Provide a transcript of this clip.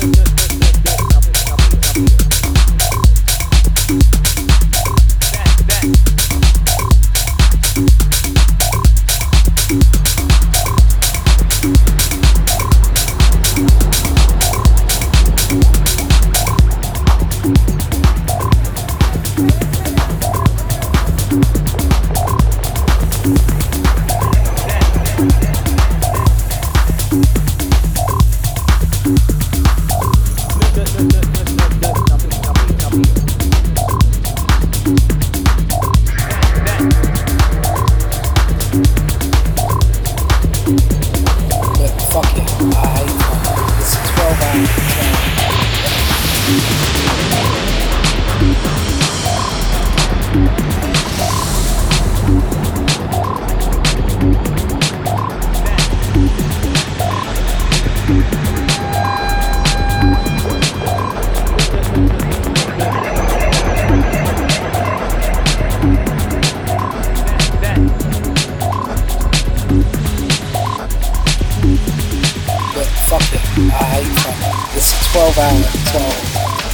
Thank you. Fuck fucking. something I hate from. It's 12-hour 12.